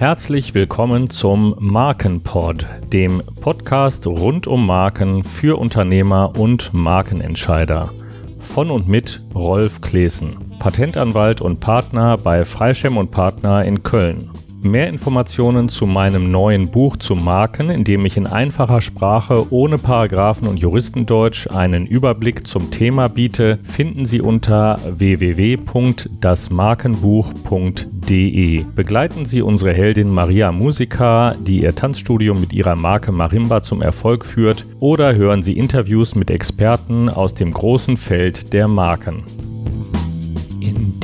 Herzlich willkommen zum Markenpod, dem Podcast rund um Marken für Unternehmer und Markenentscheider. Von und mit Rolf Klesen, Patentanwalt und Partner bei Freischem und Partner in Köln. Mehr Informationen zu meinem neuen Buch zu Marken, in dem ich in einfacher Sprache ohne Paragraphen und Juristendeutsch einen Überblick zum Thema biete, finden Sie unter www.dasmarkenbuch.de. Begleiten Sie unsere Heldin Maria Musica, die ihr Tanzstudium mit ihrer Marke Marimba zum Erfolg führt, oder hören Sie Interviews mit Experten aus dem großen Feld der Marken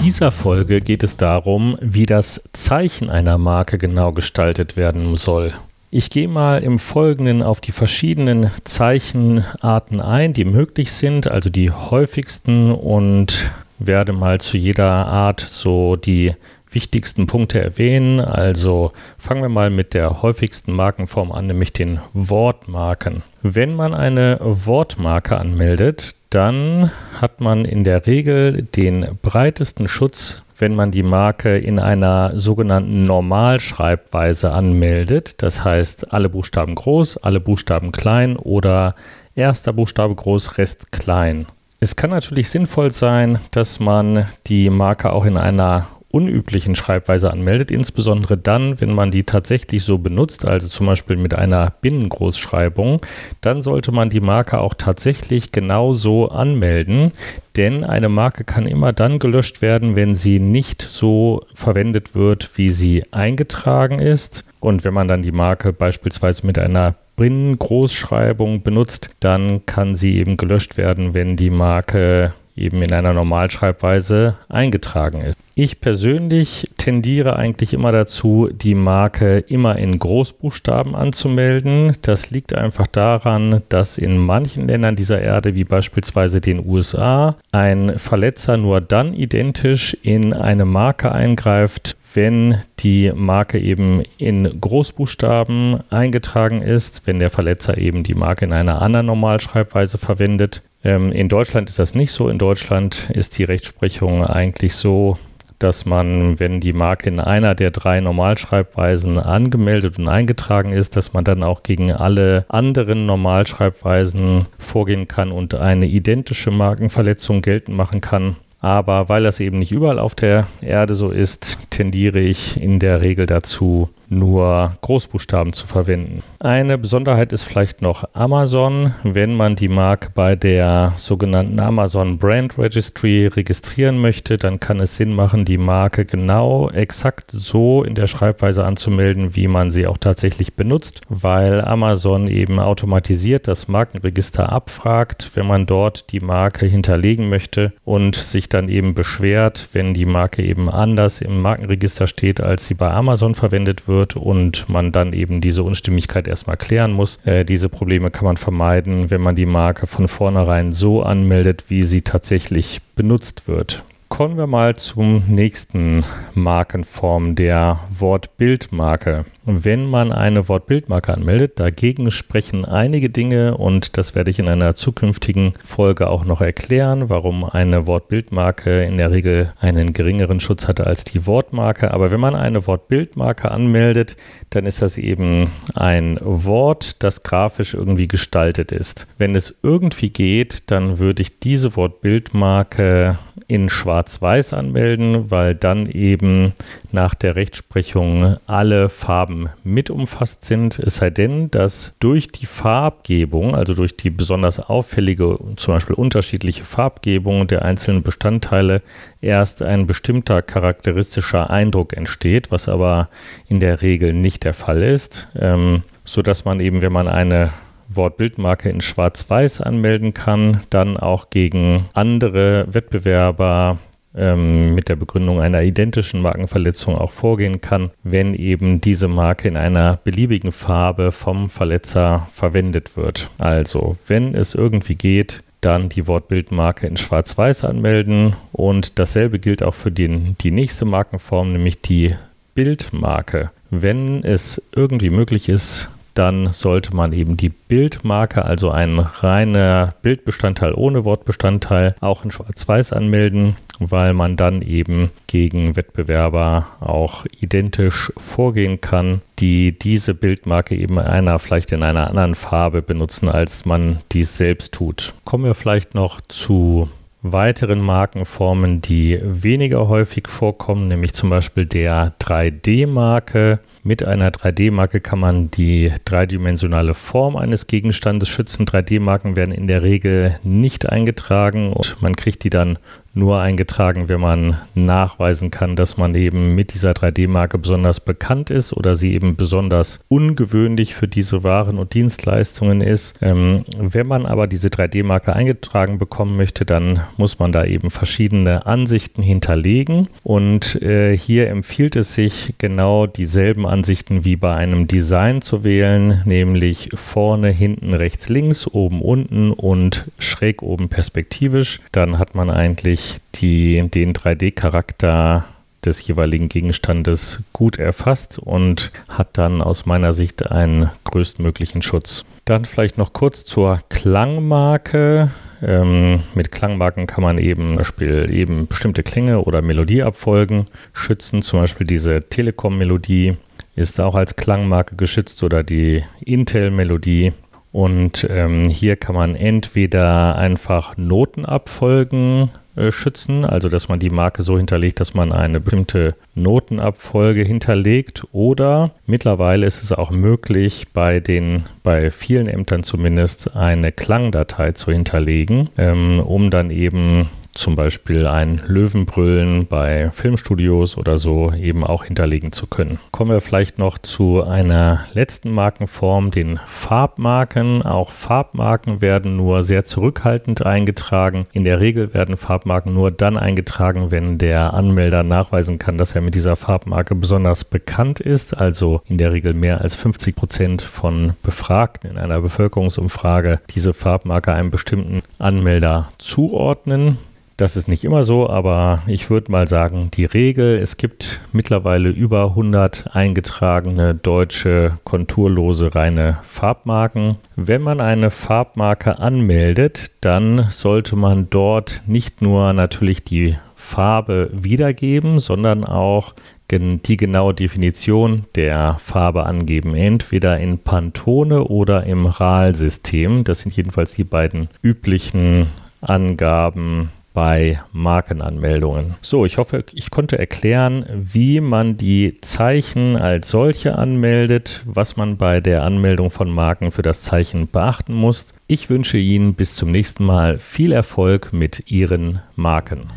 dieser Folge geht es darum, wie das Zeichen einer Marke genau gestaltet werden soll. Ich gehe mal im Folgenden auf die verschiedenen Zeichenarten ein, die möglich sind, also die häufigsten und werde mal zu jeder Art so die wichtigsten Punkte erwähnen. Also fangen wir mal mit der häufigsten Markenform an, nämlich den Wortmarken. Wenn man eine Wortmarke anmeldet, dann hat man in der Regel den breitesten Schutz, wenn man die Marke in einer sogenannten Normalschreibweise anmeldet. Das heißt, alle Buchstaben groß, alle Buchstaben klein oder erster Buchstabe groß, Rest klein. Es kann natürlich sinnvoll sein, dass man die Marke auch in einer unüblichen Schreibweise anmeldet, insbesondere dann, wenn man die tatsächlich so benutzt, also zum Beispiel mit einer Binnengroßschreibung, dann sollte man die Marke auch tatsächlich genau so anmelden, denn eine Marke kann immer dann gelöscht werden, wenn sie nicht so verwendet wird, wie sie eingetragen ist. Und wenn man dann die Marke beispielsweise mit einer Binnengroßschreibung benutzt, dann kann sie eben gelöscht werden, wenn die Marke eben in einer Normalschreibweise eingetragen ist. Ich persönlich tendiere eigentlich immer dazu, die Marke immer in Großbuchstaben anzumelden. Das liegt einfach daran, dass in manchen Ländern dieser Erde, wie beispielsweise den USA, ein Verletzer nur dann identisch in eine Marke eingreift, wenn die Marke eben in Großbuchstaben eingetragen ist, wenn der Verletzer eben die Marke in einer anderen Normalschreibweise verwendet. Ähm, in Deutschland ist das nicht so. In Deutschland ist die Rechtsprechung eigentlich so, dass man, wenn die Marke in einer der drei Normalschreibweisen angemeldet und eingetragen ist, dass man dann auch gegen alle anderen Normalschreibweisen vorgehen kann und eine identische Markenverletzung geltend machen kann. Aber weil das eben nicht überall auf der Erde so ist, tendiere ich in der Regel dazu, nur Großbuchstaben zu verwenden. Eine Besonderheit ist vielleicht noch Amazon. Wenn man die Marke bei der sogenannten Amazon Brand Registry registrieren möchte, dann kann es Sinn machen, die Marke genau exakt so in der Schreibweise anzumelden, wie man sie auch tatsächlich benutzt, weil Amazon eben automatisiert das Markenregister abfragt, wenn man dort die Marke hinterlegen möchte und sich dann eben beschwert, wenn die Marke eben anders im Markenregister steht, als sie bei Amazon verwendet wird wird und man dann eben diese Unstimmigkeit erstmal klären muss. Äh, diese Probleme kann man vermeiden, wenn man die Marke von vornherein so anmeldet, wie sie tatsächlich benutzt wird. Kommen wir mal zum nächsten Markenform der Wortbildmarke. Wenn man eine Wortbildmarke anmeldet, dagegen sprechen einige Dinge und das werde ich in einer zukünftigen Folge auch noch erklären, warum eine Wortbildmarke in der Regel einen geringeren Schutz hatte als die Wortmarke. Aber wenn man eine Wortbildmarke anmeldet, dann ist das eben ein Wort, das grafisch irgendwie gestaltet ist. Wenn es irgendwie geht, dann würde ich diese Wortbildmarke in Schwarz-Weiß anmelden, weil dann eben nach der Rechtsprechung alle Farben mit umfasst sind. Es sei denn, dass durch die Farbgebung, also durch die besonders auffällige, zum Beispiel unterschiedliche Farbgebung der einzelnen Bestandteile, erst ein bestimmter charakteristischer Eindruck entsteht, was aber in der Regel nicht der Fall ist, ähm, sodass man eben, wenn man eine Wortbildmarke in Schwarz-Weiß anmelden kann, dann auch gegen andere Wettbewerber ähm, mit der Begründung einer identischen Markenverletzung auch vorgehen kann, wenn eben diese Marke in einer beliebigen Farbe vom Verletzer verwendet wird. Also, wenn es irgendwie geht, dann die Wortbildmarke in Schwarz-Weiß anmelden und dasselbe gilt auch für den, die nächste Markenform, nämlich die Bildmarke. Wenn es irgendwie möglich ist, dann sollte man eben die Bildmarke, also ein reiner Bildbestandteil ohne Wortbestandteil, auch in Schwarz-Weiß anmelden, weil man dann eben gegen Wettbewerber auch identisch vorgehen kann, die diese Bildmarke eben einer vielleicht in einer anderen Farbe benutzen, als man dies selbst tut. Kommen wir vielleicht noch zu weiteren Markenformen, die weniger häufig vorkommen, nämlich zum Beispiel der 3D-Marke. Mit einer 3D-Marke kann man die dreidimensionale Form eines Gegenstandes schützen. 3D-Marken werden in der Regel nicht eingetragen und man kriegt die dann nur eingetragen, wenn man nachweisen kann, dass man eben mit dieser 3D-Marke besonders bekannt ist oder sie eben besonders ungewöhnlich für diese Waren und Dienstleistungen ist. Ähm, wenn man aber diese 3D-Marke eingetragen bekommen möchte, dann muss man da eben verschiedene Ansichten hinterlegen und äh, hier empfiehlt es sich genau dieselben Ansichten wie bei einem Design zu wählen, nämlich vorne, hinten, rechts, links, oben, unten und schräg oben perspektivisch. Dann hat man eigentlich die, den 3D-Charakter des jeweiligen Gegenstandes gut erfasst und hat dann aus meiner Sicht einen größtmöglichen Schutz. Dann vielleicht noch kurz zur Klangmarke. Ähm, mit Klangmarken kann man eben, Beispiel eben bestimmte Klänge oder Melodieabfolgen schützen. Zum Beispiel diese Telekom-Melodie ist auch als Klangmarke geschützt oder die Intel-Melodie. Und ähm, hier kann man entweder einfach Notenabfolgen äh, schützen, also dass man die Marke so hinterlegt, dass man eine bestimmte Notenabfolge hinterlegt. Oder mittlerweile ist es auch möglich, bei den, bei vielen Ämtern zumindest, eine Klangdatei zu hinterlegen, ähm, um dann eben zum Beispiel ein Löwenbrüllen bei Filmstudios oder so eben auch hinterlegen zu können. Kommen wir vielleicht noch zu einer letzten Markenform, den Farbmarken. Auch Farbmarken werden nur sehr zurückhaltend eingetragen. In der Regel werden Farbmarken nur dann eingetragen, wenn der Anmelder nachweisen kann, dass er mit dieser Farbmarke besonders bekannt ist. Also in der Regel mehr als 50 Prozent von Befragten in einer Bevölkerungsumfrage diese Farbmarke einem bestimmten Anmelder zuordnen. Das ist nicht immer so, aber ich würde mal sagen, die Regel, es gibt mittlerweile über 100 eingetragene deutsche konturlose reine Farbmarken. Wenn man eine Farbmarke anmeldet, dann sollte man dort nicht nur natürlich die Farbe wiedergeben, sondern auch die genaue Definition der Farbe angeben, entweder in Pantone oder im RAL-System. Das sind jedenfalls die beiden üblichen Angaben bei Markenanmeldungen. So, ich hoffe, ich konnte erklären, wie man die Zeichen als solche anmeldet, was man bei der Anmeldung von Marken für das Zeichen beachten muss. Ich wünsche Ihnen bis zum nächsten Mal viel Erfolg mit Ihren Marken.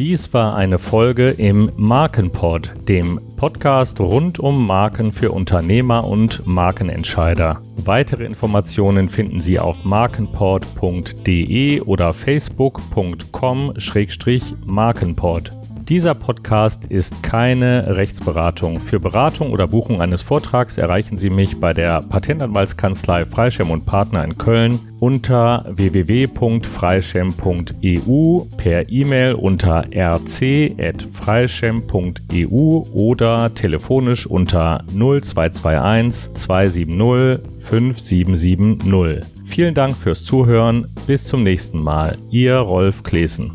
Dies war eine Folge im Markenpod, dem Podcast rund um Marken für Unternehmer und Markenentscheider. Weitere Informationen finden Sie auf markenpod.de oder facebook.com-markenpod. Dieser Podcast ist keine Rechtsberatung. Für Beratung oder Buchung eines Vortrags erreichen Sie mich bei der Patentanwaltskanzlei Freischem und Partner in Köln unter www.freischem.eu per E-Mail unter rc.freischem.eu oder telefonisch unter 0221 270 5770. Vielen Dank fürs Zuhören. Bis zum nächsten Mal. Ihr Rolf Klesen.